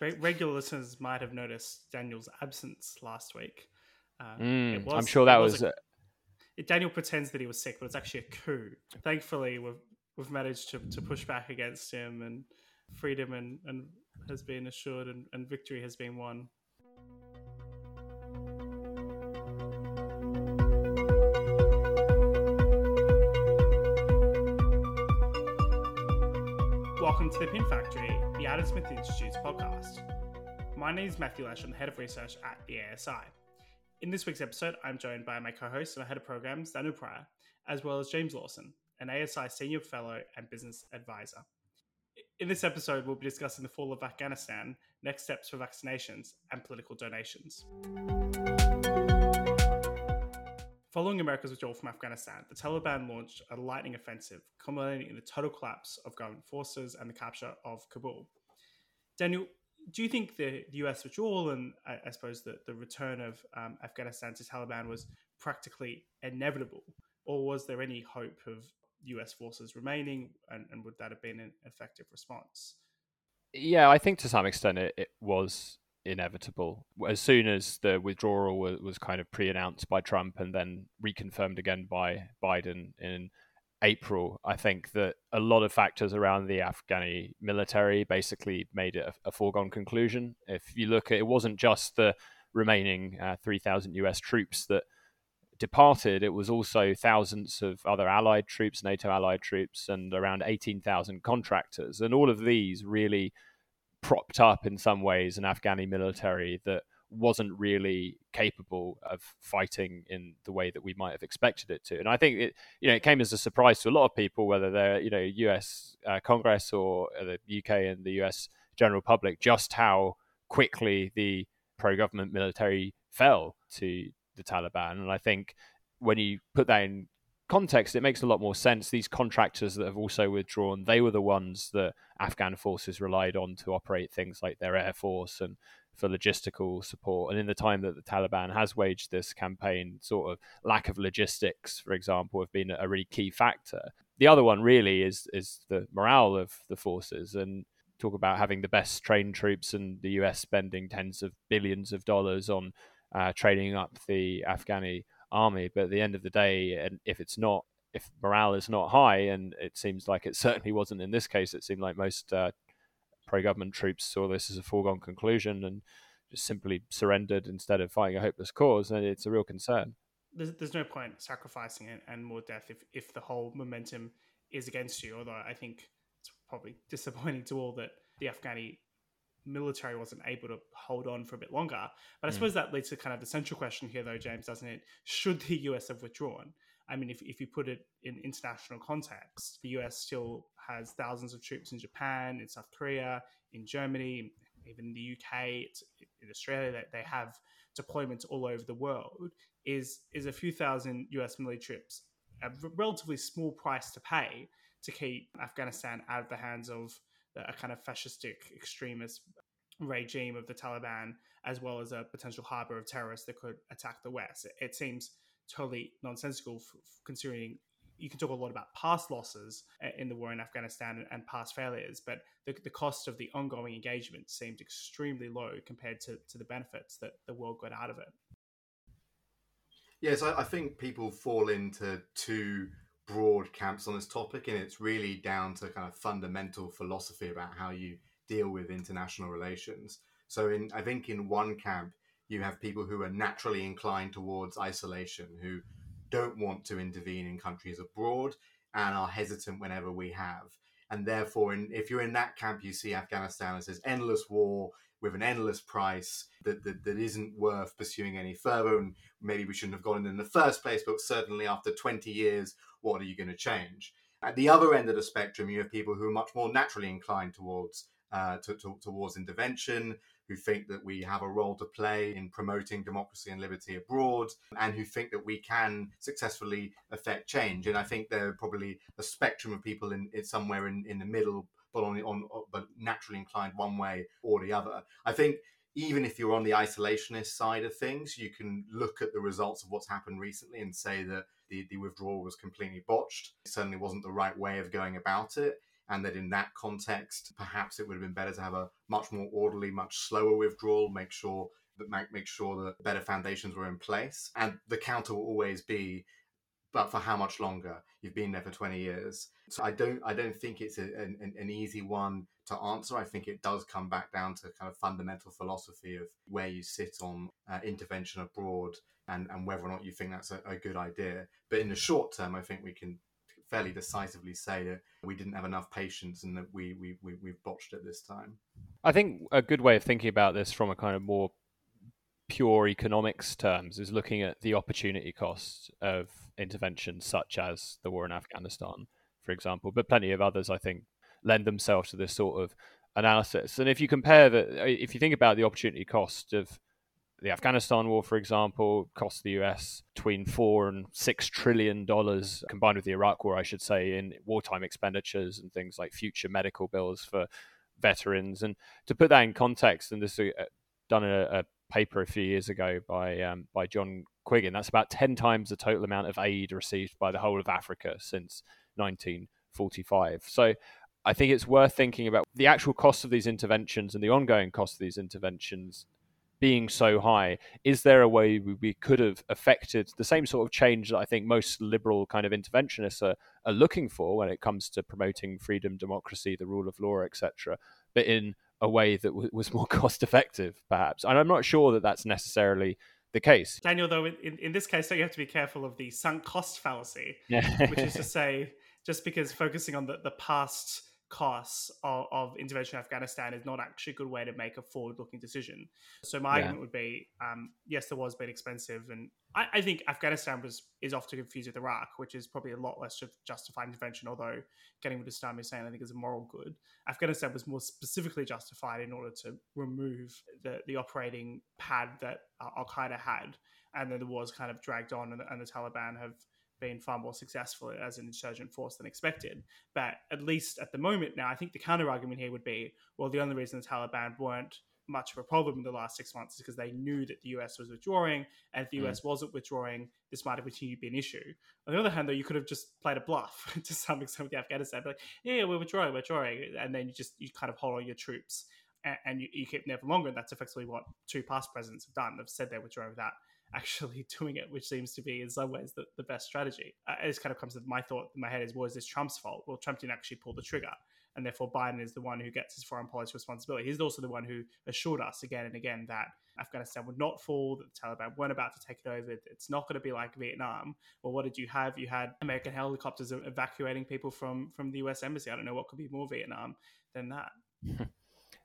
regular listeners might have noticed Daniel's absence last week. Uh, mm, was, I'm sure that was. was a, Daniel pretends that he was sick, but it's actually a coup. Thankfully, we've we've managed to, to push back against him, and freedom and, and has been assured, and, and victory has been won. Welcome to the Pin Factory, the Adam Smith Institute's podcast. My name is Matthew Lesh, I'm the head of research at the ASI. In this week's episode, I'm joined by my co-host and head of programs, Daniel Pryor, as well as James Lawson, an ASI senior fellow and business advisor. In this episode, we'll be discussing the fall of Afghanistan, next steps for vaccinations, and political donations. Following America's withdrawal from Afghanistan, the Taliban launched a lightning offensive, culminating in the total collapse of government forces and the capture of Kabul. Daniel, do you think the, US withdrawal and I, I suppose the, the return of um, Afghanistan to Taliban was practically inevitable, or was there any hope of US forces remaining, and, and would that have been an effective response? Yeah, I think to some extent it, it was inevitable. As soon as the withdrawal was, was kind of pre-announced by Trump and then reconfirmed again by Biden in April, I think that a lot of factors around the Afghani military basically made it a, a foregone conclusion. If you look at it, wasn't just the remaining uh, 3,000 US troops that departed, it was also thousands of other allied troops, NATO allied troops, and around 18,000 contractors. And all of these really propped up in some ways an Afghani military that wasn't really capable of fighting in the way that we might have expected it to. And I think it, you know, it came as a surprise to a lot of people, whether they're, you know, U.S. Uh, Congress or the UK and the U.S. general public, just how quickly the pro-government military fell to the Taliban. And I think when you put that in context, it makes a lot more sense. These contractors that have also withdrawn, they were the ones that Afghan forces relied on to operate things like their air force and for logistical support. And in the time that the Taliban has waged this campaign, sort of lack of logistics, for example, have been a really key factor. The other one really is is the morale of the forces and talk about having the best trained troops and the US spending tens of billions of dollars on uh, training up the Afghani army. But at the end of the day, and if it's not, if morale is not high, and it seems like it certainly wasn't in this case, it seemed like most uh, pro-government troops saw this as a foregone conclusion and just simply surrendered instead of fighting a hopeless cause, and it's a real concern. There's, there's no point sacrificing it and more death if, if the whole momentum is against you. Although I think it's probably disappointing to all that the Afghani military wasn't able to hold on for a bit longer. But I mm. suppose that leads to kind of the central question here, though, James, doesn't it? Should the US have withdrawn? I mean, if, if you put it in international context, the US still has thousands of troops in Japan, in South Korea, in Germany, even in the UK, in Australia, that they have deployments all over the world. Is is a few thousand US military troops a relatively small price to pay to keep Afghanistan out of the hands of a kind of fascistic extremist regime of the Taliban, as well as a potential harbor of terrorists that could attack the West. It, seems totally nonsensical considering you can talk a lot about past losses uh, in the war in Afghanistan and, and past failures, but the, the, cost of the ongoing engagement seemed extremely low compared to, to the benefits that the world got out of it. Yes, I, I think people fall into two broad camps on this topic, and it's really down to kind of fundamental philosophy about how you deal with international relations. So, in I think in one camp, you have people who are naturally inclined towards isolation, who don't want to intervene in countries abroad and are hesitant whenever we have. And therefore, in, if you're in that camp, you see Afghanistan as this endless war with an endless price that, that, that isn't worth pursuing any further. And maybe we shouldn't have gone in in the first place, but certainly after 20 years, what are you going to change? At the other end of the spectrum, you have people who are much more naturally inclined towards uh, to, to, towards intervention, who think that we have a role to play in promoting democracy and liberty abroad, and who think that we can successfully affect change. And I think there are probably a spectrum of people in, in somewhere in, in the middle, but on, on uh, but naturally inclined one way or the other. I think even if you're on the isolationist side of things, you can look at the results of what's happened recently and say that the, the withdrawal was completely botched. It certainly wasn't the right way of going about it. and that in that context, perhaps it would have been better to have a much more orderly, much slower withdrawal, make sure that make, make sure that better foundations were in place. And the counter will always be, but for how much longer? You've been there for 20 years. So I don't I don't think it's a, an, an easy one to answer. I think it does come back down to kind of fundamental philosophy of where you sit on uh, intervention abroad and, and whether or not you think that's a, a good idea. But in the short term, I think we can fairly decisively say that we didn't have enough patience and that we, we, we, we've botched it this time. I think a good way of thinking about this from a kind of more pure economics terms is looking at the opportunity cost of interventions such as the war in Afghanistan, for example, but plenty of others, I think, lend themselves to this sort of analysis. And if you compare the, if you think about the opportunity cost of the Afghanistan war, for example, cost the US between four and six trillion dollars, combined with the Iraq war, I should say, in wartime expenditures and things like future medical bills for veterans. And to put that in context, and this is uh, done in a, a paper a few years ago by um, by John Quiggin, that's about ten times the total amount of aid received by the whole of Africa since 1945. So. I think it's worth thinking about the actual cost of these interventions and the ongoing cost of these interventions being so high, is there a way we could have affected the same sort of change that I think most liberal kind of interventionists are, are looking for when it comes to promoting freedom, democracy, the rule of law, etc., but in a way that w- was more cost effective, perhaps? And I'm not sure that that's necessarily the case. Daniel, though, in, in this case, you have to be careful of the sunk cost fallacy, which is to say, just because focusing on the, the past costs of, of, intervention in Afghanistan is not actually a good way to make a forward-looking decision. So my yeah. argument would be, um, yes, there was been expensive, and I, I, think Afghanistan was is often confused with Iraq, which is probably a lot less justified intervention. Although getting what Istami is saying, I think is a moral good. Afghanistan was more specifically justified in order to remove the the operating pad that Al Qaeda had, and then the wars kind of dragged on, and, and the Taliban have been far more successful as an insurgent force than expected. But at least at the moment now, I think the counter argument here would be well, the only reason the Taliban weren't much of a problem in the last six months is because they knew that the US was withdrawing, and if the US mm. wasn't withdrawing, this might have continued to be an issue. On the other hand, though, you could have just played a bluff to some extent with Afghanistan, like, yeah, we're withdrawing, we're withdrawing, and then you just you kind of hold on your troops and, and you, you, keep them there for longer. And that's effectively what two past presidents have done. They've said they're withdrawing without actually doing it, which seems to be in some ways the, the best strategy. Uh, it just kind of comes to my thought in my head is, was this Trump's fault? Well, Trump didn't actually pull the trigger. And therefore, Biden is the one who gets his foreign policy responsibility. He's also the one who assured us again and again that Afghanistan would not fall, that the Taliban weren't about to take it over. It's not going to be like Vietnam. Well, what did you have? You had American helicopters evacuating people from, from the US Embassy. I don't know what could be more Vietnam than that.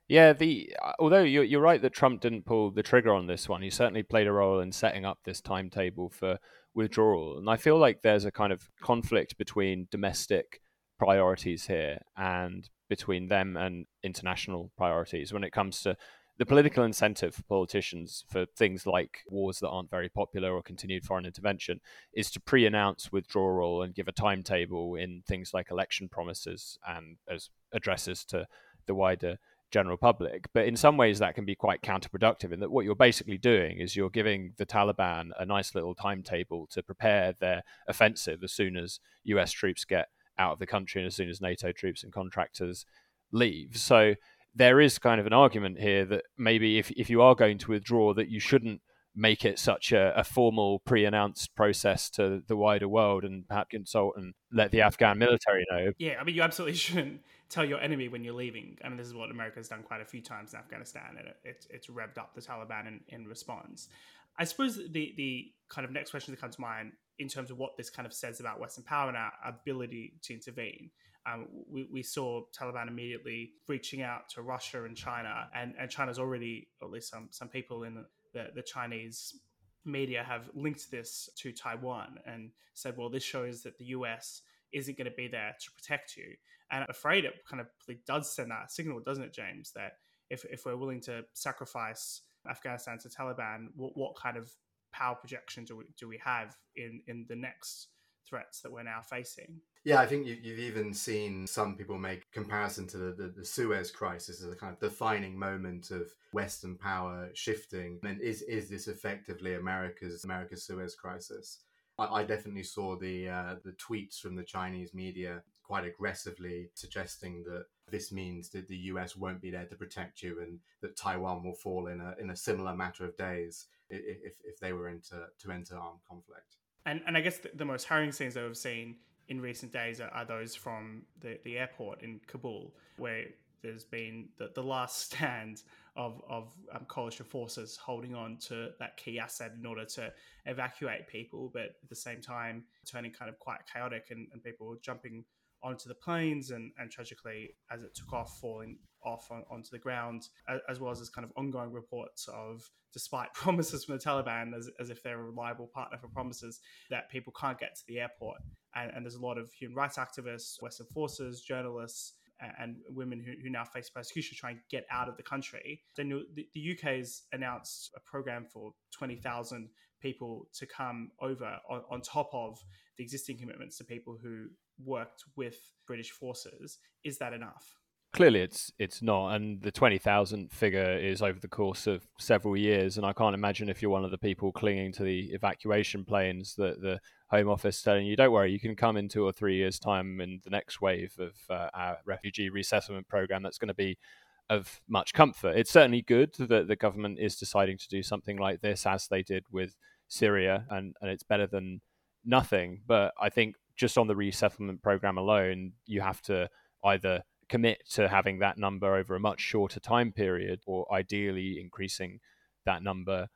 Yeah, the uh, although you're, you're right that Trump didn't pull the trigger on this one, he certainly played a role in setting up this timetable for withdrawal. And I feel like there's a kind of conflict between domestic priorities here and between them and international priorities when it comes to the political incentive for politicians for things like wars that aren't very popular or continued foreign intervention is to pre-announce withdrawal and give a timetable in things like election promises and as addresses to the wider general public. But in some ways, that can be quite counterproductive in that what you're basically doing is you're giving the Taliban a nice little timetable to prepare their offensive as soon as US troops get out of the country and as soon as NATO troops and contractors leave. So there is kind of an argument here that maybe if, if you are going to withdraw, that you shouldn't make it such a, a formal pre-announced process to the wider world and perhaps consult and let the Afghan military know. Yeah, I mean, you absolutely shouldn't tell your enemy when you're leaving. I mean, this is what America's done quite a few times in Afghanistan, and it, it, it's revved up the Taliban in, in response. I suppose the the kind of next question that comes to mind in terms of what this kind of says about Western power and our ability to intervene. Um, we, we, saw Taliban immediately reaching out to Russia and China, and, and China's already, at least some some people in the, the Chinese media have linked this to Taiwan and said, well, this shows that the US isn't going to be there to protect you. And I'm afraid it kind of does send that signal, doesn't it, James, that if, if we're willing to sacrifice Afghanistan to Taliban, what, what kind of power projection do we, do we have in, in the next threats that we're now facing? Yeah, I think you, have even seen some people make comparison to the, the, the, Suez crisis as a kind of defining moment of Western power shifting. And is is this effectively America's America's Suez crisis? I, I definitely saw the uh, the tweets from the Chinese media quite aggressively suggesting that this means that the US won't be there to protect you and that Taiwan will fall in a, in a similar matter of days if, if they were into, to enter armed conflict. And, and I guess the, the most harrowing scenes that we've seen in recent days are, are those from the, the airport in Kabul, where there's been the, the last stand of, of um, coalition forces holding on to that key asset in order to evacuate people, but at the same time turning kind of quite chaotic and, and people jumping onto the planes and, and tragically as it took off falling off on, onto the ground as well as this kind of ongoing reports of despite promises from the taliban as, as if they're a reliable partner for promises that people can't get to the airport and, and there's a lot of human rights activists western forces journalists and women who, who now face persecution try and get out of the country. Then the, the has announced a program for 20,000 people to come over on, on top of the existing commitments to people who worked with British forces. Is that enough? Clearly, it's it's not, and the twenty thousand figure is over the course of several years. And I can't imagine if you're one of the people clinging to the evacuation planes that the Home Office telling you, "Don't worry, you can come in two or three years' time in the next wave of uh, our refugee resettlement program." That's going to be of much comfort. It's certainly good that the government is deciding to do something like this, as they did with Syria, and, and it's better than nothing. But I think just on the resettlement program alone, you have to either commit to having that number over a much shorter time period or ideally increasing that number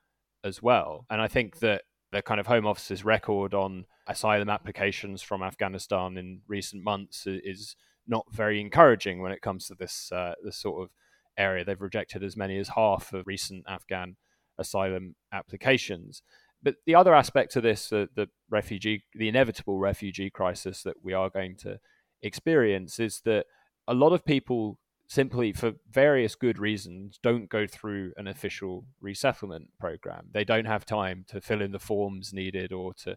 as well. And I think that the kind of Home Office's record on asylum applications from Afghanistan in recent months is not very encouraging when it comes to this uh, this sort of area. They've rejected as many as half of recent Afghan asylum applications. But the other aspect to this, uh, the refugee, the inevitable refugee crisis that we are going to experience, is that a lot of people simply, for various good reasons, don't go through an official resettlement program. They don't have time to fill in the forms needed or to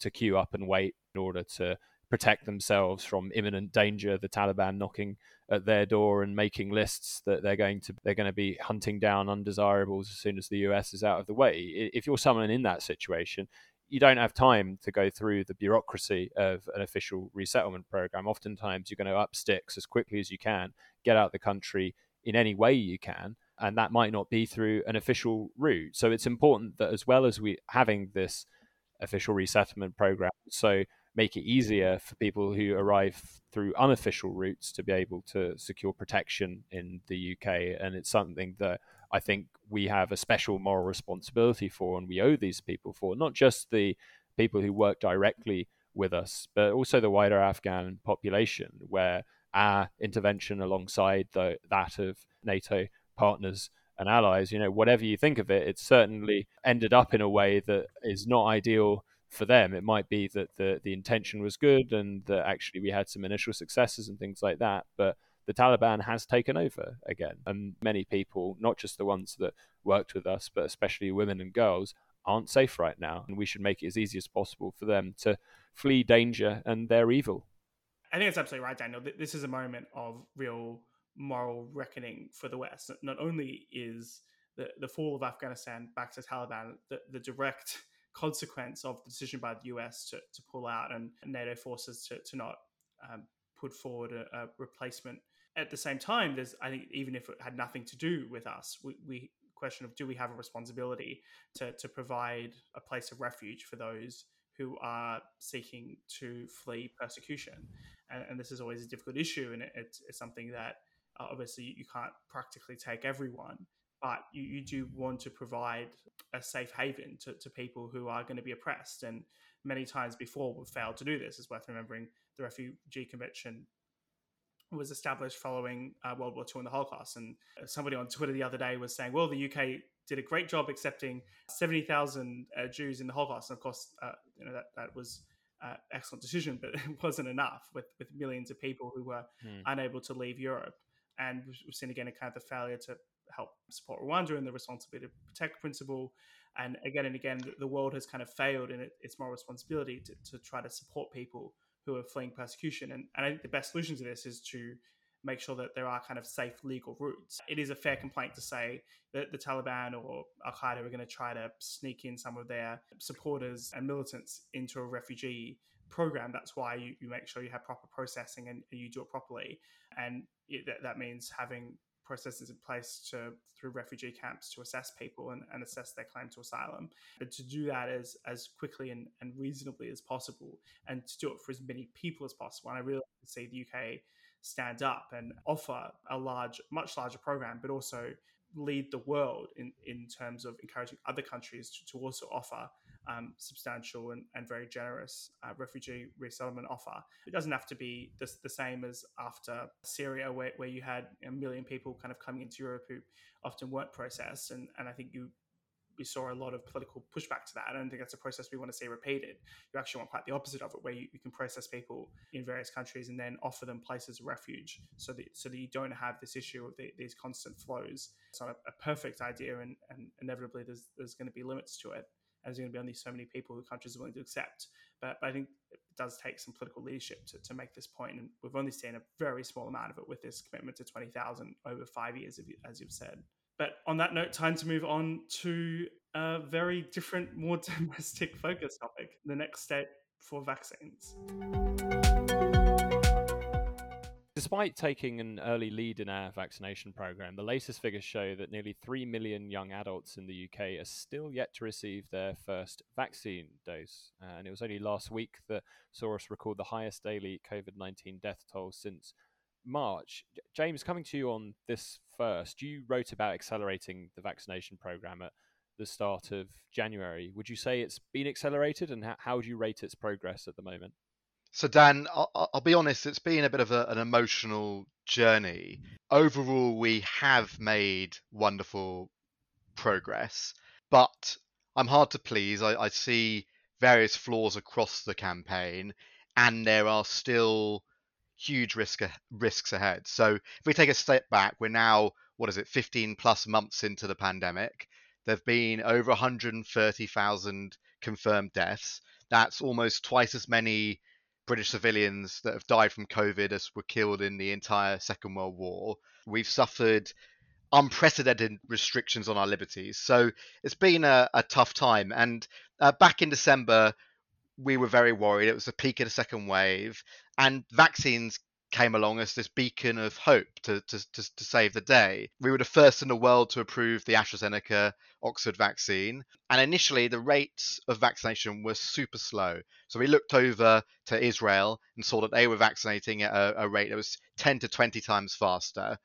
to queue up and wait in order to protect themselves from imminent danger, the Taliban knocking at their door and making lists that they're going to they're going to be hunting down undesirables as soon as the US is out of the way. If you're someone in that situation, you don't have time to go through the bureaucracy of an official resettlement program. Oftentimes, you're going to up sticks as quickly as you can, get out the country in any way you can, and that might not be through an official route. So it's important that as well as we having this official resettlement program, so make it easier for people who arrive through unofficial routes to be able to secure protection in the UK. And it's something that I think we have a special moral responsibility for, and we owe these people for, not just the people who work directly with us, but also the wider Afghan population, where our intervention alongside the, that of NATO partners and allies, you know, whatever you think of it, it's certainly ended up in a way that is not ideal for them. It might be that the the intention was good and that actually we had some initial successes and things like that, but the Taliban has taken over again, and many people, not just the ones that worked with us, but especially women and girls, aren't safe right now, and we should make it as easy as possible for them to flee danger and their evil. I think it's absolutely right, Daniel. This is a moment of real moral reckoning for the West. Not only is the, the fall of Afghanistan back to Taliban the, the direct consequence of the decision by the US to, to pull out and NATO forces to, to not um, put forward a, a, replacement. At the same time, there's I think even if it had nothing to do with us, we, we question of do we have a responsibility to, to provide a place of refuge for those who are seeking to flee persecution, and, and this is always a difficult issue, and it, it's, it's, something that uh, obviously you can't practically take everyone, but you, you do want to provide a safe haven to, to people who are going to be oppressed. And many times before we've failed to do this. It's worth remembering the Refugee Convention was established following uh, World War II and the Holocaust. And somebody on Twitter the other day was saying, well, the UK did a great job accepting 70,000 uh, Jews in the Holocaust. And of course, uh, you know, that, that was uh, excellent decision, but it wasn't enough with, with millions of people who were hmm. unable to leave Europe. And we've seen again a kind of the failure to help support Rwanda and the responsibility to protect principle. And again and again, the world has kind of failed in its moral responsibility to, to try to support people who are fleeing persecution. And, and I think the best solution to this is to make sure that there are kind of safe legal routes. It is a fair complaint to say that the Taliban or Al Qaeda are going to try to sneak in some of their supporters and militants into a refugee program. That's why you, you make sure you have proper processing and, you do it properly. And it, that means having processes in place to through refugee camps to assess people and, and assess their claim to asylum. But to do that as as quickly and, and reasonably as possible and to do it for as many people as possible. And i really see the uk stand up and offer a large much larger program but also lead the world in, in terms of encouraging other countries to, to also offer um, substantial and, and, very generous uh, refugee resettlement offer. It doesn't have to be the, the same as after Syria, where, where you had a million people kind of coming into Europe who often weren't processed. And, and I think you we saw a lot of political pushback to that. I don't think that's a process we want to see repeated. You actually want quite the opposite of it, where you, you can process people in various countries and then offer them places of refuge, so that so that you don't have this issue of the, these constant flows. It's not a, a perfect idea, and, and inevitably there's there's going to be limits to it there's going to be only so many people who countries are willing to accept. But, but I think it does take some political leadership to, to make this point, and we've only seen a very small amount of it with this commitment to twenty thousand over five years, as you've said. But on that note, time to move on to a very different, more domestic focus topic: the next step for vaccines. Despite taking an early lead in our vaccination program, the latest figures show that nearly 3 million young adults in the UK are still yet to receive their first vaccine dose. Uh, and it was only last week that saw us record the highest daily COVID 19 death toll since March. James, coming to you on this first, you wrote about accelerating the vaccination program at the start of January. Would you say it's been accelerated, and how would you rate its progress at the moment? So, Dan, I'll, I'll, be honest, it's been a bit of a, an emotional journey. Overall, we have made wonderful progress, but I'm hard to please. I, I see various flaws across the campaign, and there are still huge risk, risks ahead. So, if we take a step back, we're now, what is it, 15 plus months into the pandemic. There have been over 130,000 confirmed deaths. That's almost twice as many British civilians that have died from COVID as were killed in the entire Second World War. We've suffered unprecedented restrictions on our liberties. So it's been a, a tough time. And uh, back in December, we were very worried. It was the peak of the second wave, and vaccines came along as this beacon of hope to, to, to, to, save the day. We were the first in the world to approve the AstraZeneca Oxford vaccine. And initially, the rates of vaccination were super slow. So we looked over to Israel and saw that they were vaccinating at a, a rate that was 10 to 20 times faster.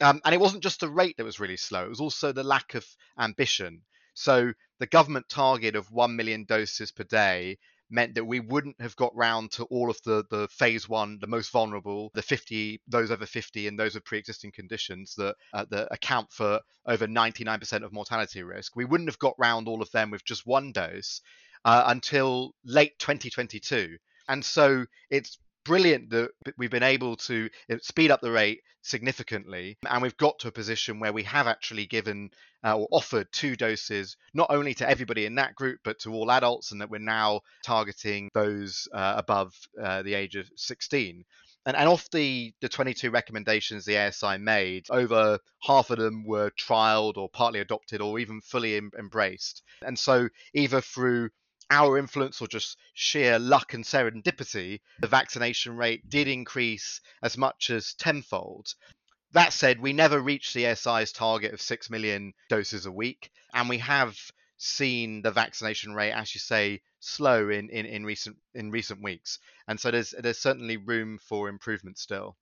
Um, and it wasn't just the rate that was really slow, it was also the lack of ambition. So the government target of 1 million doses per day meant that we wouldn't have got round to all of the the phase one, the most vulnerable, the 50, those over 50, and those with pre-existing conditions that uh, that account for over 99% of mortality risk. We wouldn't have got round all of them with just one dose uh, until late 2022. And so it's brilliant that we've been able to uh, speed up the rate significantly and we've got to a position where we have actually given uh, or offered two doses not only to everybody in that group but to all adults and that we're now targeting those uh, above uh, the age of 16 and, and off the, the 22 recommendations the ASI made, over half of them were trialed or partly adopted or even fully em- embraced. And so, either through our influence or just sheer luck and serendipity, the vaccination rate did increase as much as tenfold. That said, we never reached the ASI's target of 6 million doses a week, and we have seen the vaccination rate, as you say, slow in, in, in recent in recent weeks. And so there's there's certainly room for improvement still.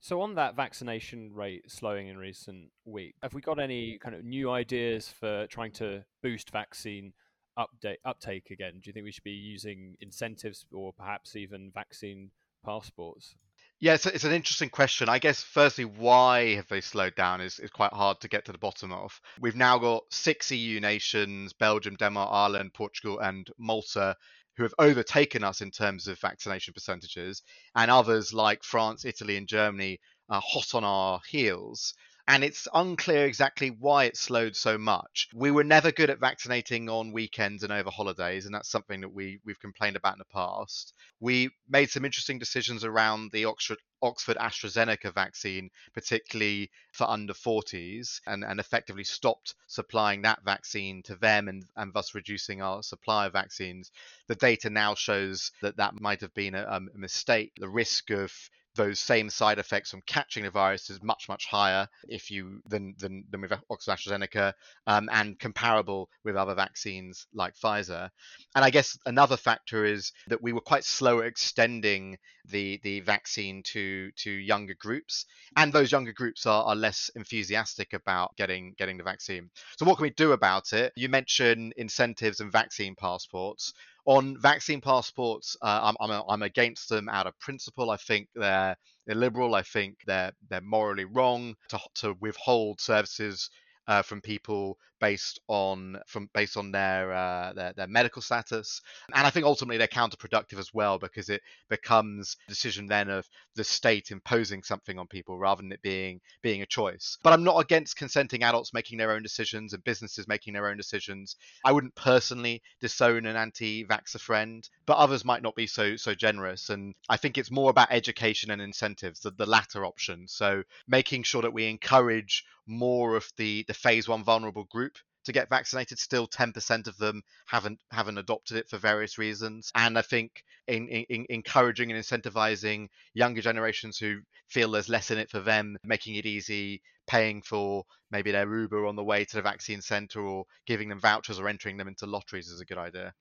So on that vaccination rate slowing in recent weeks, have we got any kind of new ideas for trying to boost vaccine update uptake again? Do you think we should be using incentives or perhaps even vaccine passports? Yeah, it's, it's an interesting question. I guess, firstly, why have they slowed down is, is quite hard to get to the bottom of. We've now got six EU nations Belgium, Denmark, Ireland, Portugal, and Malta who have overtaken us in terms of vaccination percentages, and others like France, Italy, and Germany are hot on our heels. And it's unclear exactly why it slowed so much. We were never good at vaccinating on weekends and over holidays, and that's something that we we've complained about in the past. We made some interesting decisions around the Oxford Oxford AstraZeneca vaccine, particularly for under 40s, and, and effectively stopped supplying that vaccine to them and, and thus reducing our supply of vaccines. The data now shows that that might have been a, a mistake. The risk of those same side effects from catching the virus is much much higher if you than than, than with Oxford AstraZeneca um, and comparable with other vaccines like Pfizer. And I guess another factor is that we were quite slow at extending the the vaccine to to younger groups, and those younger groups are, are less enthusiastic about getting getting the vaccine. So what can we do about it? You mentioned incentives and vaccine passports on vaccine passports, uh, I'm, I'm, I'm against them out of principle. I think they're illiberal. I think they're they're morally wrong to to withhold services uh, from people based on from based on their, uh, their their medical status, and I think ultimately they're counterproductive as well because it becomes a decision then of the state imposing something on people rather than it being being a choice. But I'm not against consenting adults making their own decisions and businesses making their own decisions. I wouldn't personally disown an anti-vaxxer friend, but others might not be so so generous, and I think it's more about education and incentives, the, the latter option. So making sure that we encourage more of the the phase one vulnerable group to get vaccinated. Still, 10% of them haven't haven't adopted it for various reasons. And I think in, in, encouraging and incentivizing younger generations who feel there's less in it for them, making it easy, paying for maybe their Uber on the way to the vaccine center, or giving them vouchers or entering them into lotteries is a good idea.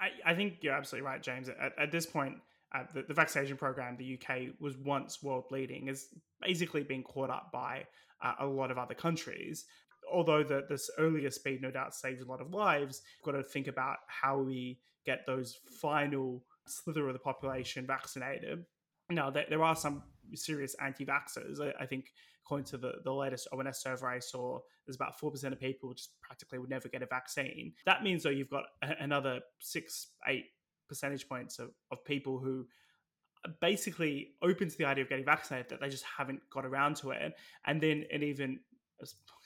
I, I think you're absolutely right, James. At, at this point, uh, the, the, vaccination program, the UK was once world leading, is basically being caught up by uh, a lot of other countries although the, this earlier speed no doubt saves a lot of lives, we've got to think about how we get those final slither of the population vaccinated. Now, there, there are some serious anti-vaxxers. I, I, think, according to the, the latest ONS survey I saw, there's about 4% of people just practically would never get a vaccine. That means, though, you've got another six, eight percentage points of, of people who basically open to the idea of getting vaccinated that they just haven't got around to it and then and even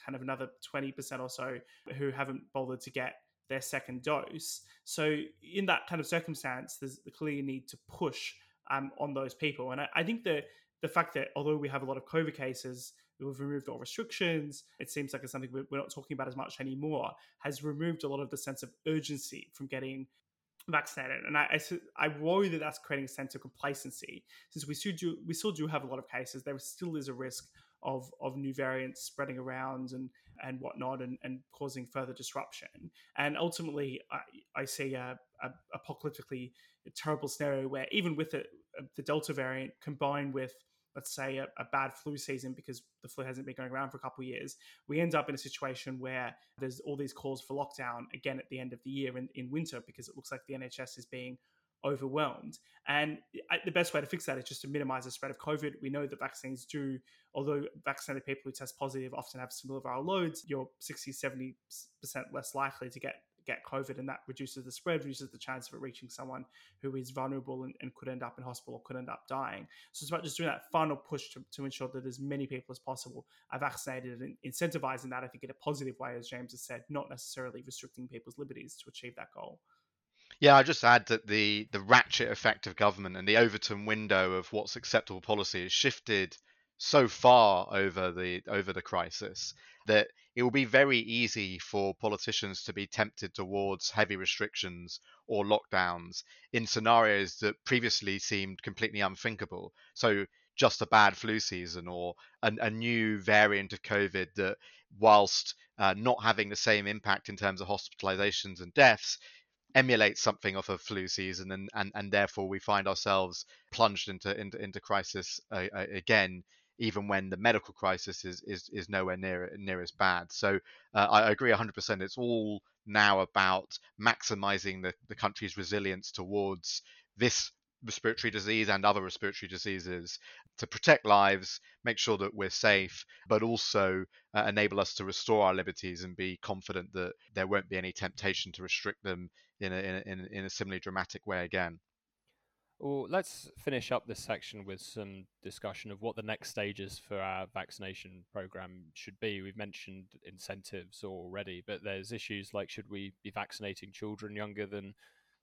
kind of another 20% or so who haven't bothered to get their second dose. So, in that kind of circumstance, there's the clear need to push um, on those people. And I, I, think that the fact that although we have a lot of COVID cases, we've removed all restrictions, it seems like it's something we're not talking about as much anymore, has removed a lot of the sense of urgency from getting vaccinated. And I, I, I, worry that that's creating a sense of complacency. Since we still do, we still do have a lot of cases, there still is a risk of of new variants spreading around and and whatnot and, and causing further disruption. And ultimately, I, I see a, a apocalyptically terrible scenario where even with the, the Delta variant combined with let's say a, a, bad flu season because the flu hasn't been going around for a couple of years, we end up in a situation where there's all these calls for lockdown again at the end of the year in, in winter because it looks like the NHS is being overwhelmed. And uh, the best way to fix that is just to minimize the spread of COVID. We know that vaccines do, although vaccinated people who test positive often have similar viral loads, you're 60, 70% less likely to get get COVID, and that reduces the spread, reduces the chance of it reaching someone who is vulnerable and, and could end up in hospital or could end up dying. So it's about just doing that final push to, to ensure that as many people as possible are vaccinated and incentivizing that, I think, in a positive way, as James has said, not necessarily restricting people's liberties to achieve that goal. Yeah, I just add that the the ratchet effect of government and the Overton window of what's acceptable policy has shifted so far over the over the crisis that it will be very easy for politicians to be tempted towards heavy restrictions or lockdowns in scenarios that previously seemed completely unthinkable. So just a bad flu season or a, a new variant of COVID that, whilst uh, not having the same impact in terms of hospitalizations and deaths, emulates something off of flu season, and, and, and therefore we find ourselves plunged into into, into crisis uh, uh again, even when the medical crisis is is, is nowhere near near as bad. So uh, I agree 100%. It's all now about maximizing the, the country's resilience towards this respiratory disease and other respiratory diseases to protect lives, make sure that we're safe, but also uh, enable us to restore our liberties and be confident that there won't be any temptation to restrict them in a, in a, in a similarly dramatic way again. Well, let's finish up this section with some discussion of what the next stages for our vaccination program should be. We've mentioned incentives already, but there's issues like should we be vaccinating children younger than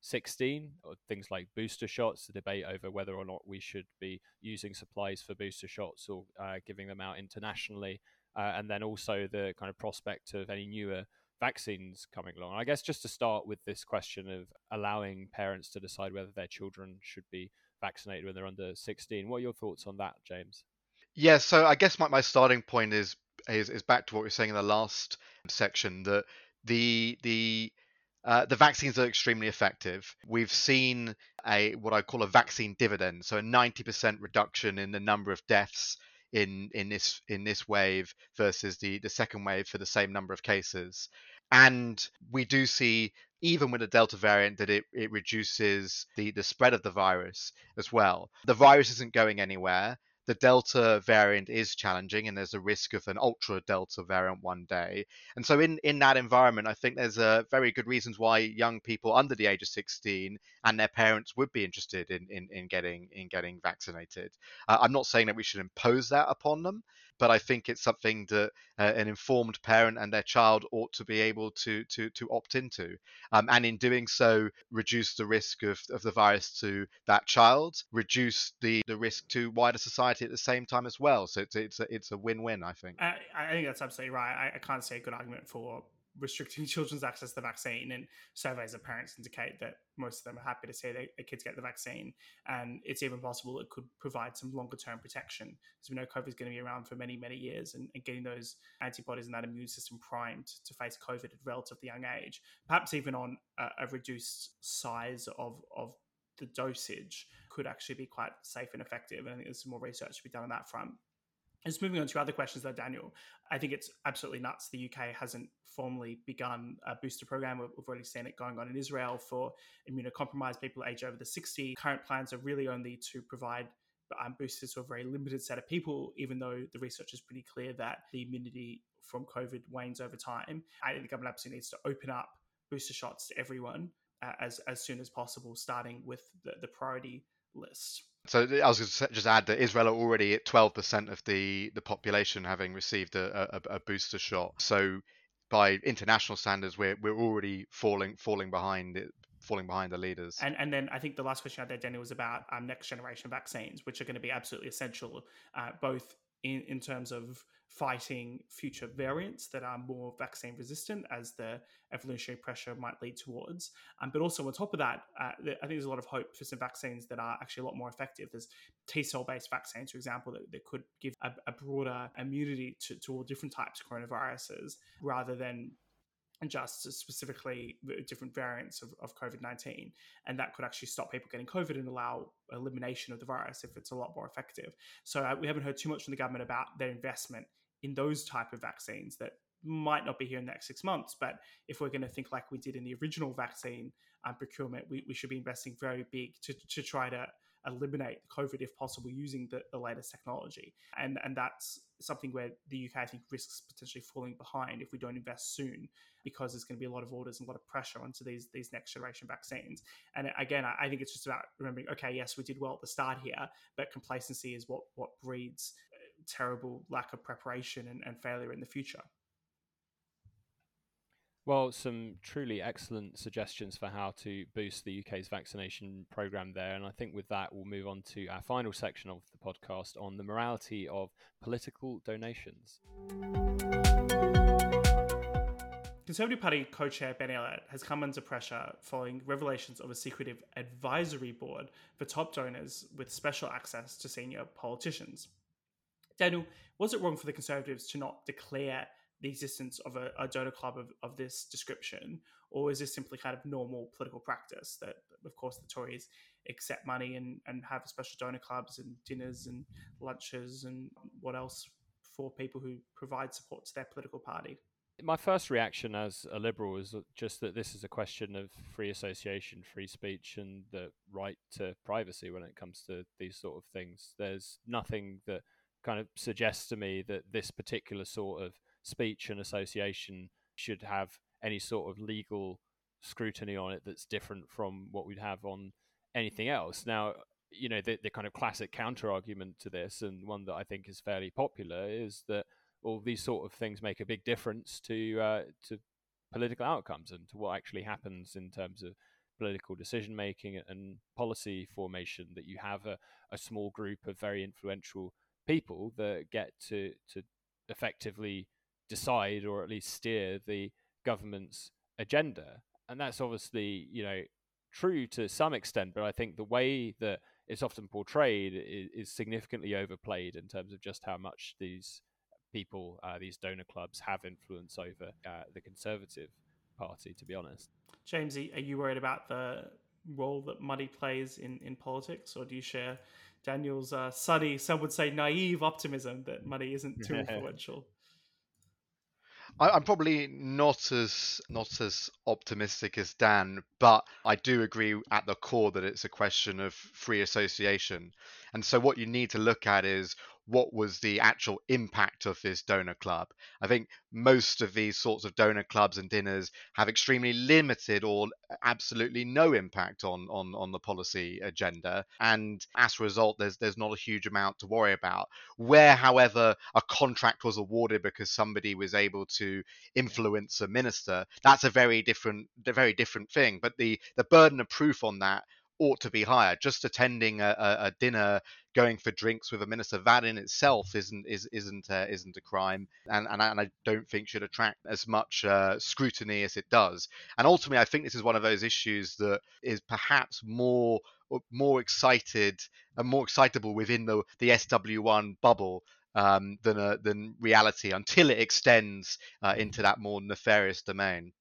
16, or things like booster shots, the debate over whether or not we should be using supplies for booster shots or uh, giving them out internationally, uh, and then also the kind of prospect of any newer vaccines coming along. I guess just to start with this question of allowing parents to decide whether their children should be vaccinated when they're under 16. What are your thoughts on that, James? Yeah, so I guess my, my starting point is, is is back to what we were saying in the last section that the the uh, the vaccines are extremely effective. We've seen a what I call a vaccine dividend, so a 90% reduction in the number of deaths in in this in this wave versus the the second wave for the same number of cases. And we do see even with the Delta variant that it, it reduces the, the spread of the virus as well. The virus isn't going anywhere the Delta variant is challenging and there's a risk of an ultra Delta variant one day. And so in, in that environment, I think there's a very good reasons why young people under the age of 16 and their parents would be interested in, in, in getting in getting vaccinated. Uh, I'm not saying that we should impose that upon them, but I think it's something that uh, an informed parent and their child ought to be able to to to opt into, um, and in doing so, reduce the risk of, of the virus to that child, reduce the, the risk to wider society at the same time as well. So it's it's a, it's a win win, I think. I, I think that's absolutely right. I, I can't say a good argument for restricting children's access to the vaccine. And surveys of parents indicate that most of them are happy to see their, their kids get the vaccine. And it's even possible it could provide some longer term protection. Because we know COVID is going to be around for many, many years. And, and, getting those antibodies and that immune system primed to face COVID at relatively young age, perhaps even on a, a reduced size of, of the dosage, could actually be quite safe and effective. And I think there's some more research to be done on that front. Just moving on to other questions, though, Daniel, I think it's absolutely nuts. The UK hasn't formally begun a booster program. We've already seen it going on in Israel for immunocompromised people aged over the 60. Current plans are really only to provide um, boosters to a very limited set of people, even though the research is pretty clear that the immunity from COVID wanes over time. I think the government absolutely needs to open up booster shots to everyone uh, as, as soon as possible, starting with the, the priority list. So I was going to just add that Israel are already at 12% of the, the population having received a, a, a, booster shot. So by international standards, we're we're already falling falling behind falling behind the leaders. And and then I think the last question had there, Danny, was about um, next generation vaccines, which are going to be absolutely essential, uh, both in, in terms of fighting future variants that are more vaccine resistant as the evolutionary pressure might lead towards. Um, but also on top of that, uh, I think there's a lot of hope for some vaccines that are actually a lot more effective. There's T cell based vaccines, for example, that, that could give a, a broader immunity to, to all different types of coronaviruses rather than just specifically different variants of, of COVID 19. And that could actually stop people getting COVID and allow elimination of the virus if it's a lot more effective. So uh, we haven't heard too much from the government about their investment in those type of vaccines that might not be here in the next six months. But if we're going to think like we did in the original vaccine um, procurement, we, we should be investing very big to, to try to eliminate COVID if possible using the, the latest technology. And and that's something where the UK I think risks potentially falling behind if we don't invest soon because there's going to be a lot of orders and a lot of pressure onto these these next generation vaccines. And again, I, I think it's just about remembering, okay, yes, we did well at the start here, but complacency is what what breeds terrible lack of preparation and, and failure in the future. Well, some truly excellent suggestions for how to boost the UK's vaccination programme there. And I think with that, we'll move on to our final section of the podcast on the morality of political donations. Conservative Party co chair Ben Elliott has come under pressure following revelations of a secretive advisory board for top donors with special access to senior politicians. Daniel, was it wrong for the Conservatives to not declare the existence of a, a donor club of, of this description, or is this simply kind of normal political practice that, of course, the Tories accept money and, and have special donor clubs and dinners and lunches and what else for people who provide support to their political party? My first reaction as a liberal is just that this is a question of free association, free speech, and the right to privacy when it comes to these sort of things. There's nothing that kind of suggests to me that this particular sort of speech and association should have any sort of legal scrutiny on it that's different from what we'd have on anything else. Now, you know, the, the kind of classic counter argument to this, and one that I think is fairly popular, is that all these sort of things make a big difference to uh, to political outcomes and to what actually happens in terms of political decision making and policy formation. That you have a, a small group of very influential people that get to to effectively decide or at least steer the government's agenda, and that's obviously you know true to some extent. But I think the way that it's often portrayed is, is significantly overplayed in terms of just how much these people, uh, these donor clubs, have influence over uh, the Conservative Party. To be honest, James, are you worried about the role that money plays in, in politics, or do you share Daniel's uh, sunny, some would say naive optimism that money isn't too influential? I, am probably not as not as optimistic as Dan, but I do agree at the core that it's a question of free association. And so what you need to look at is what was the actual impact of this donor club. I think most of these sorts of donor clubs and dinners have extremely limited or absolutely no impact on on, on the policy agenda, and as a result, there's there's not a huge amount to worry about. Where, however, a contract was awarded because somebody was able to influence a minister, that's a very different a very different thing. But the the burden of proof on that ought to be higher. Just attending a, a, a, dinner, going for drinks with a minister, that in itself isn't is, isn't uh, isn't a crime, and and I, and I, don't think should attract as much uh, scrutiny as it does. And ultimately, I think this is one of those issues that is perhaps more more excited and more excitable within the the SW1 bubble um, than a, than reality until it extends uh, into that more nefarious domain.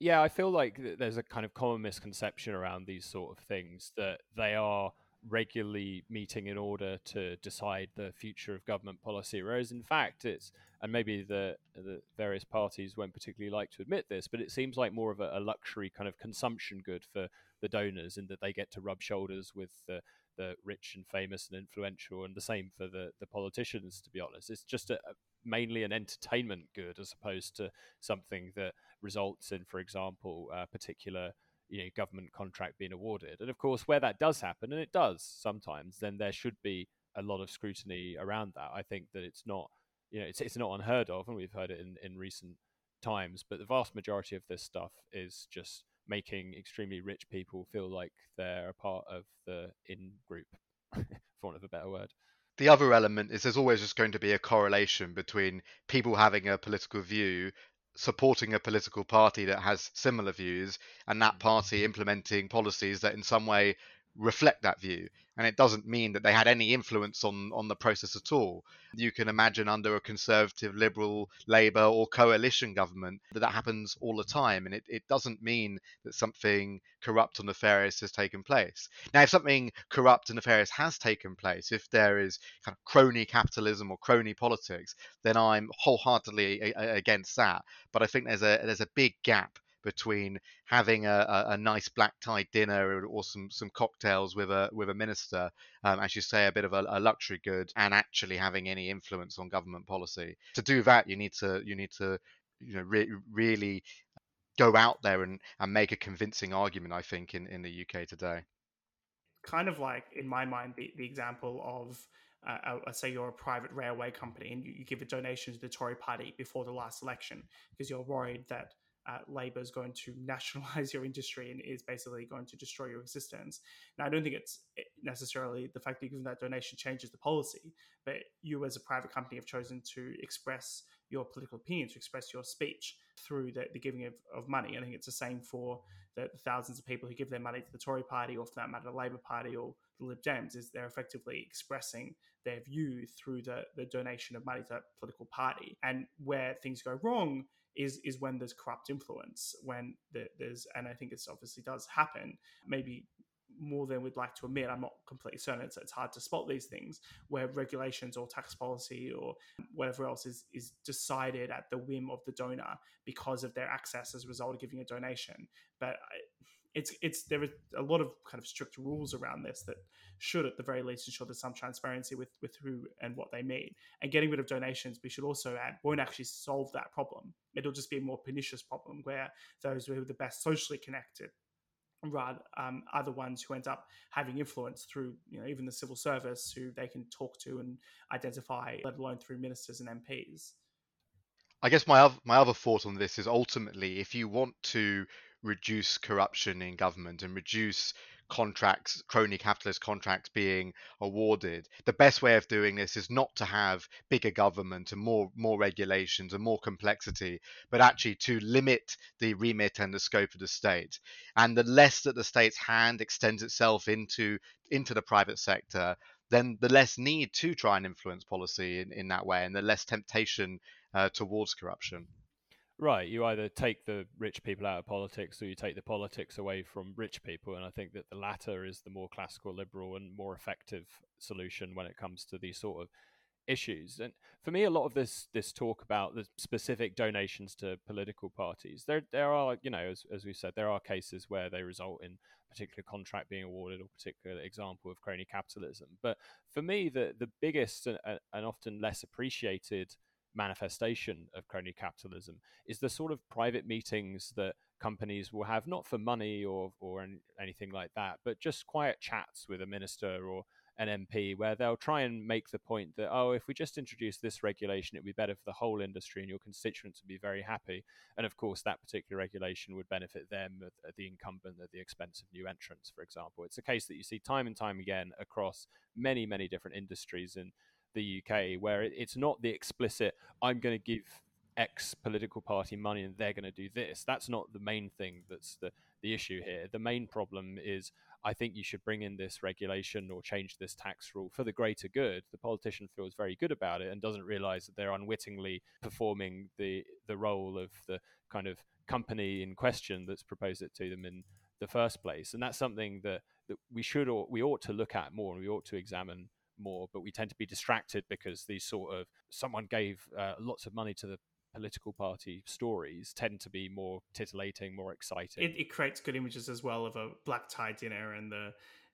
Yeah, I feel like there's a kind of common misconception around these sort of things that they are regularly meeting in order to decide the future of government policy, whereas in fact it's and maybe the the various parties won't particularly like to admit this, but it seems like more of a, a luxury kind of consumption good for the donors, in that they get to rub shoulders with the the rich and famous and influential, and the same for the the politicians. To be honest, it's just a, a mainly an entertainment good as opposed to something that results in, for example, a particular you know government contract being awarded. And of course, where that does happen, and it does sometimes, then there should be a lot of scrutiny around that. I think that it's not you know it's it's not unheard of, and we've heard it in in recent times. But the vast majority of this stuff is just making extremely rich people feel like they're a part of the in group, for want of a better word the other element is there's always just going to be a correlation between people having a political view supporting a political party that has similar views and that mm. party implementing policies that in some way reflect that view. And it doesn't mean that they had any influence on on the process at all. You can imagine under a conservative liberal labor or coalition government that that happens all the time. And it, it doesn't mean that something corrupt or nefarious has taken place. Now if something corrupt and nefarious has taken place if there is kind of crony capitalism or crony politics then i'm wholeheartedly a- a- against that. But i think there's a there's a big gap between having a, a, a nice black tie dinner or some some cocktails with a with a minister, um, as you say, a bit of a, a, luxury good, and actually having any influence on government policy. To do that, you need to you need to you know re- really go out there and, and make a convincing argument. I think in, in the UK today. Kind of like in my mind the, the example of uh, uh, say you're a private railway company and you, you, give a donation to the Tory party before the last election because you're worried that uh, Labour is going to nationalize your industry and is basically going to destroy your existence. Now, I don't think it's eh, necessarily the fact that you give that donation changes the policy, but you as a private company have chosen to express your political opinion, to express your speech through the, the giving of, of money. I think it's the same for the, the, thousands of people who give their money to the Tory party or for that matter, the Labour Party or the Lib Dems, is they're effectively expressing their view through the, the donation of money to that political party. And where things go wrong is is when there's corrupt influence when there's and i think this obviously does happen maybe more than we'd like to admit i'm not completely certain it's, it's hard to spot these things where regulations or tax policy or whatever else is is decided at the whim of the donor because of their access as a result of giving a donation. But it's it's there are a lot of kind of strict rules around this that should at the very least ensure there's some transparency with with who and what they mean. And getting rid of donations we should also add won't actually solve that problem. It'll just be a more pernicious problem where those who are the best socially connected rather um, are the ones who end up having influence through you know even the civil service who they can talk to and identify let alone through ministers and mps i guess my other, my other thought on this is ultimately if you want to reduce corruption in government and reduce contracts, crony capitalist contracts being awarded. The best way of doing this is not to have bigger government and more more regulations and more complexity, but actually to limit the remit and the scope of the state. And the less that the state's hand extends itself into into the private sector, then the less need to try and influence policy in, in that way, and the less temptation uh, towards corruption. Right, you either take the rich people out of politics or you take the politics away from rich people. And I think that the latter is the more classical liberal and more effective solution when it comes to these sort of issues. And for me, a lot of this this talk about the specific donations to political parties, there there are, you know, as, as we said, there are cases where they result in a particular contract being awarded or particular example of crony capitalism. But for me, the the biggest and, and often less appreciated manifestation of crony capitalism is the sort of private meetings that companies will have not for money or or anything like that but just quiet chats with a minister or an MP where they'll try and make the point that oh if we just introduce this regulation it would be better for the whole industry and your constituents would be very happy. And of course that particular regulation would benefit them the incumbent at the expense of new entrants for example. It's a case that you see time and time again across many many different industries and the UK, where it's not the explicit, I'm going to give X political party money and they're going to do this. That's not the main thing that's the, the issue here. The main problem is I think you should bring in this regulation or change this tax rule for the greater good. The politician feels very good about it and doesn't realize that they're unwittingly performing the, the role of the kind of company in question that's proposed it to them in the first place. And that's something that, that we should or we ought to look at more and we ought to examine more, but we tend to be distracted because these sort of someone gave uh, lots of money to the political party stories tend to be more titillating, more exciting. It, it creates good images as well of a black tie dinner and the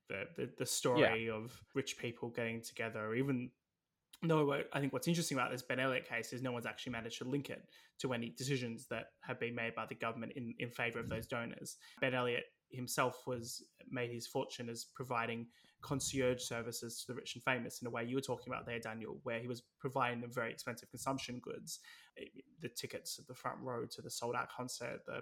the the, the story yeah. of rich people getting together, even no, I think what's interesting about this Ben Elliott case is no one's actually managed to link it to any decisions that have been made by the government in, in favor of those donors. Ben Elliott himself was made his fortune as providing concierge services to the rich and famous in a way you were talking about there, Daniel, where he was providing them very expensive consumption goods, the tickets at the front row to the sold out concert, the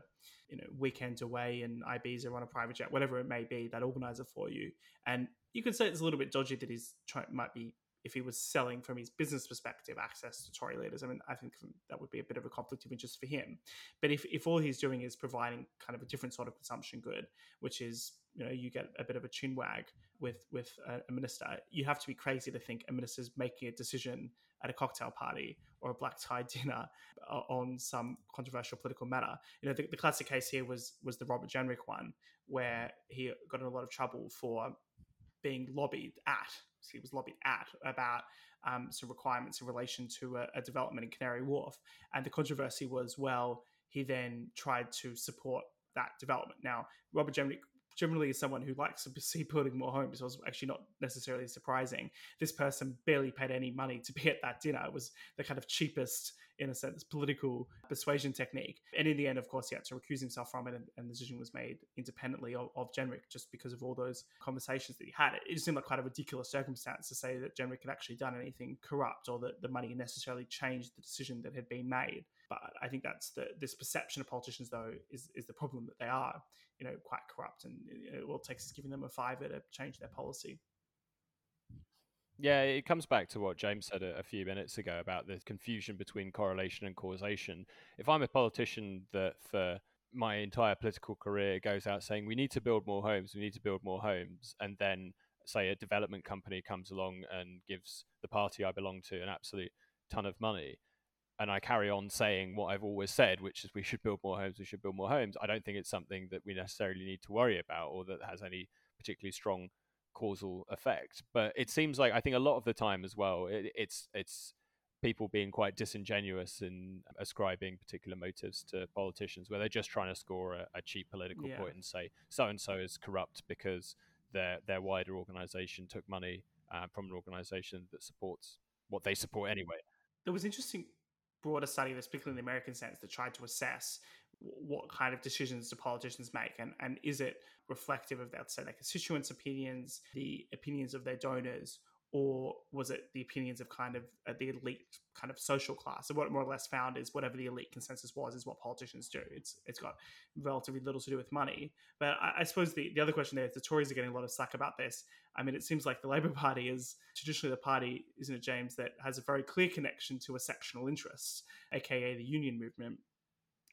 you know weekend away in Ibiza on a private jet, whatever it may be, that organizer for you. And you could say it's a little bit dodgy that he's trying might be if he was selling from his business perspective access to Tory leaders. I mean, I think that would be a bit of a conflict of interest for him. But if, if all he's doing is providing kind of a different sort of consumption good, which is you know you get a bit of a chin wag with with a, minister, you have to be crazy to think a minister's making a decision at a cocktail party or a black tie dinner on some controversial political matter. You know, the, the classic case here was was the Robert Jenrick one, where he got in a lot of trouble for being lobbied at he was lobbied at about um, some requirements in relation to a, a, development in Canary Wharf. And the controversy was, well, he then tried to support that development. Now, Robert Jenrick generally is someone who likes to see building more homes. It was actually not necessarily surprising. This person barely paid any money to be at that dinner. It was the kind of cheapest in a sense, political persuasion technique. And in the end, of course, he had to recuse himself from it, and, and the decision was made independently of, of Jenrick just because of all those conversations that he had. It, seemed like quite a ridiculous circumstance to say that Jenrick had actually done anything corrupt or that the money necessarily changed the decision that had been made. But I think that's the this perception of politicians, though, is is the problem that they are, you know, quite corrupt, and all it takes is giving them a fiver to change their policy. Yeah, it comes back to what James said a, a, few minutes ago about the confusion between correlation and causation. If I'm a politician that for my entire political career goes out saying we need to build more homes, we need to build more homes, and then say a development company comes along and gives the party I belong to an absolute ton of money, and I carry on saying what I've always said, which is we should build more homes, we should build more homes, I don't think it's something that we necessarily need to worry about or that has any particularly strong causal effect. But it seems like I think a lot of the time as well, it, it's it's people being quite disingenuous in ascribing particular motives to politicians, where they're just trying to score a, a cheap political yeah. point and say so and so is corrupt because their their wider organisation took money uh, from an organisation that supports what they support anyway. There was interesting broader study, this particularly in the American sense, that tried to assess what kind of decisions do politicians make and, and is it reflective of their say their constituents opinions the opinions of their donors or was it the opinions of kind of uh, the elite kind of social class? So what more or less found is whatever the elite consensus was is what politicians do. It's it's got relatively little to do with money. But I, I suppose the, the other question there is the Tories are getting a lot of slack about this. I mean, it seems like the Labor Party is traditionally the party, isn't it, James, that has a very clear connection to a sectional interest, aka the union movement,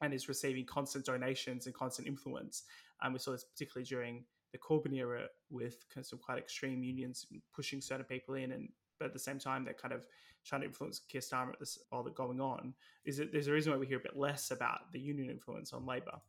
and is receiving constant donations and constant influence. And we saw this particularly during the Corbyn era with kind of some quite extreme unions pushing certain people in, and but at the same time they're kind of trying to influence Keir Starmer at this all that going on. Is it there's a reason why we hear a bit less about the union influence on Labour?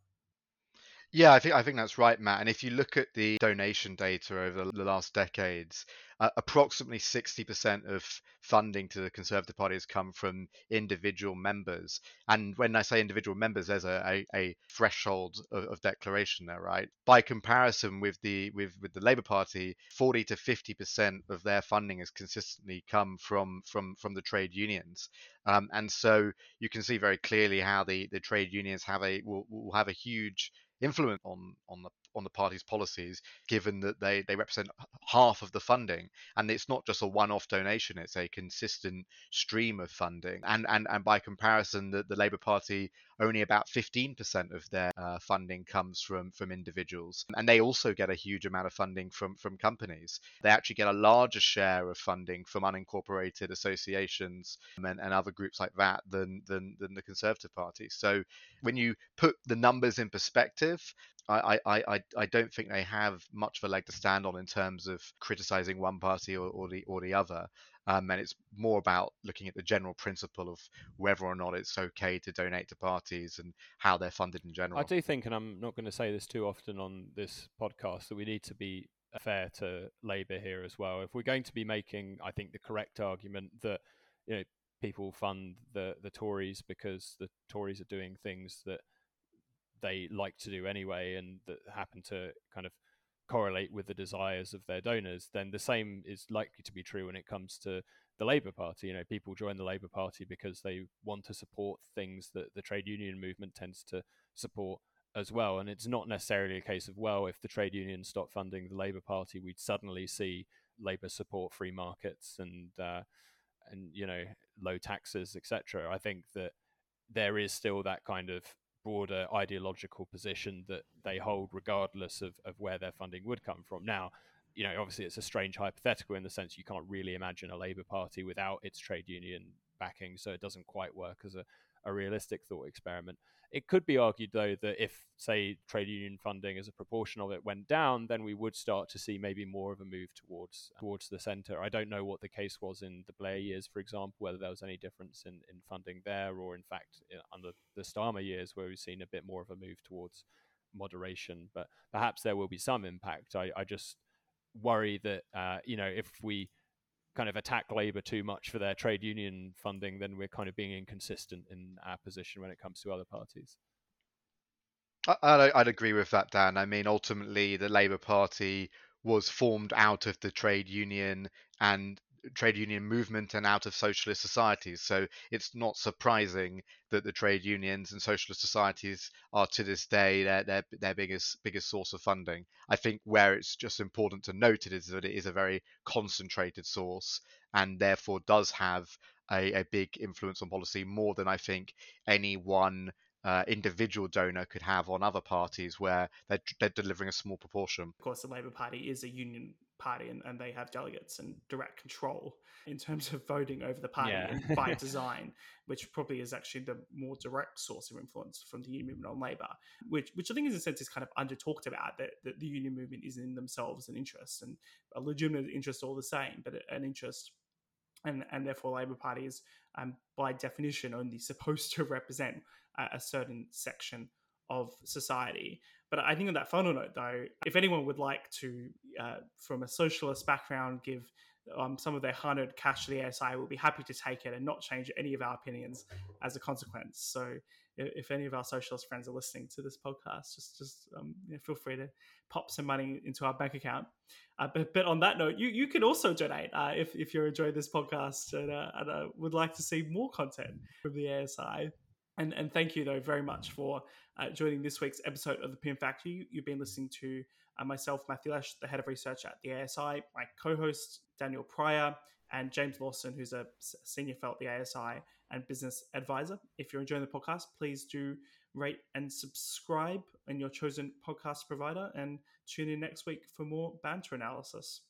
Yeah, I think I think that's right, Matt. And if you look at the donation data over the last decades, uh, approximately 60% of funding to the Conservative Party has come from individual members. And when I say individual members, there's a, a, a threshold of, of, declaration there, right? By comparison with the with, with the Labour Party, 40 to 50% of their funding has consistently come from from from the trade unions. Um, and so you can see very clearly how the, the trade unions have a will, will have a huge influence on on the on the party's policies, given that they they represent half of the funding, and it's not just a one-off donation; it's a consistent stream of funding. And and and by comparison, the, the Labour Party only about 15% of their uh, funding comes from from individuals. And they also get a huge amount of funding from from companies. They actually get a larger share of funding from unincorporated associations and, and other groups like that than, than than the conservative party. So when you put the numbers in perspective I, I, I, I don't think they have much of a leg to stand on in terms of criticizing one party or, or the or the other. Um, and it's more about looking at the general principle of whether or not it's okay to donate to parties and how they're funded in general. I do think, and I'm not going to say this too often on this podcast, that we need to be fair to Labour here as well. If we're going to be making, I think, the correct argument that you know people fund the the Tories because the Tories are doing things that they like to do anyway and that happen to kind of correlate with the desires of their donors, then the same is likely to be true when it comes to the Labour Party. You know, people join the Labour Party because they want to support things that the trade union movement tends to support as well. And it's not necessarily a case of, well, if the trade unions stop funding the Labour Party, we'd suddenly see Labour support free markets and uh, and you know low taxes, etc. I think that there is still that kind of broader ideological position that they hold, regardless of, of where their funding would come from. Now, you know, obviously it's a strange hypothetical in the sense you can't really imagine a Labour Party without its trade union backing, so it doesn't quite work as a, a realistic thought experiment. It could be argued, though, that if, say, trade union funding as a proportion of it went down, then we would start to see maybe more of a move towards towards the centre. I don't know what the case was in the Blair years, for example, whether there was any difference in, in funding there, or in fact, under the Starmer years, where we've seen a bit more of a move towards moderation. But perhaps there will be some impact. I, I just worry that, uh, you know, if we kind of attack Labour too much for their trade union funding, then we're kind of being inconsistent in our position when it comes to other parties. I, I'd agree with that, Dan. I mean, ultimately, the Labour Party was formed out of the trade union and trade union movement and out of socialist societies. So it's not surprising that the trade unions and socialist societies are to this day their their, their biggest biggest source of funding. I think where it's just important to note it is that it is a very concentrated source and therefore does have a, a big influence on policy more than I think any one uh, individual donor could have on other parties where they're, they're delivering a small proportion. Of course, the Labour Party is a union party and, and they have delegates and direct control in terms of voting over the party yeah. and by design, which probably is actually the more direct source of influence from the union movement on Labour, which which I think in a sense is kind of under talked about that, that the union movement is in themselves an interest and a legitimate interest all the same, but an interest and and therefore Labour Party is um, by definition only supposed to represent a, a certain section of society. But I think on that final note, though, if anyone would like to, uh, from a socialist background, give um, some of their hard-earned cash to the ASI, we'll be happy to take it and not change any of our opinions as a consequence. So, if any of our socialist friends are listening to this podcast, just just um, you know, feel free to pop some money into our bank account. Uh, but, but on that note, you, you can also donate uh, if, if you're enjoying this podcast and, uh, and uh, would like to see more content from the ASI And, and thank you, though, very much for uh, joining this week's episode of the Pin Factory. You've been listening to uh, myself, Matthew Lesh, the head of research at the ASI, my co host, Daniel Pryor, and James Lawson, who's a senior fellow at the ASI and business advisor. If you're enjoying the podcast, please do rate and subscribe in your chosen podcast provider and tune in next week for more banter analysis.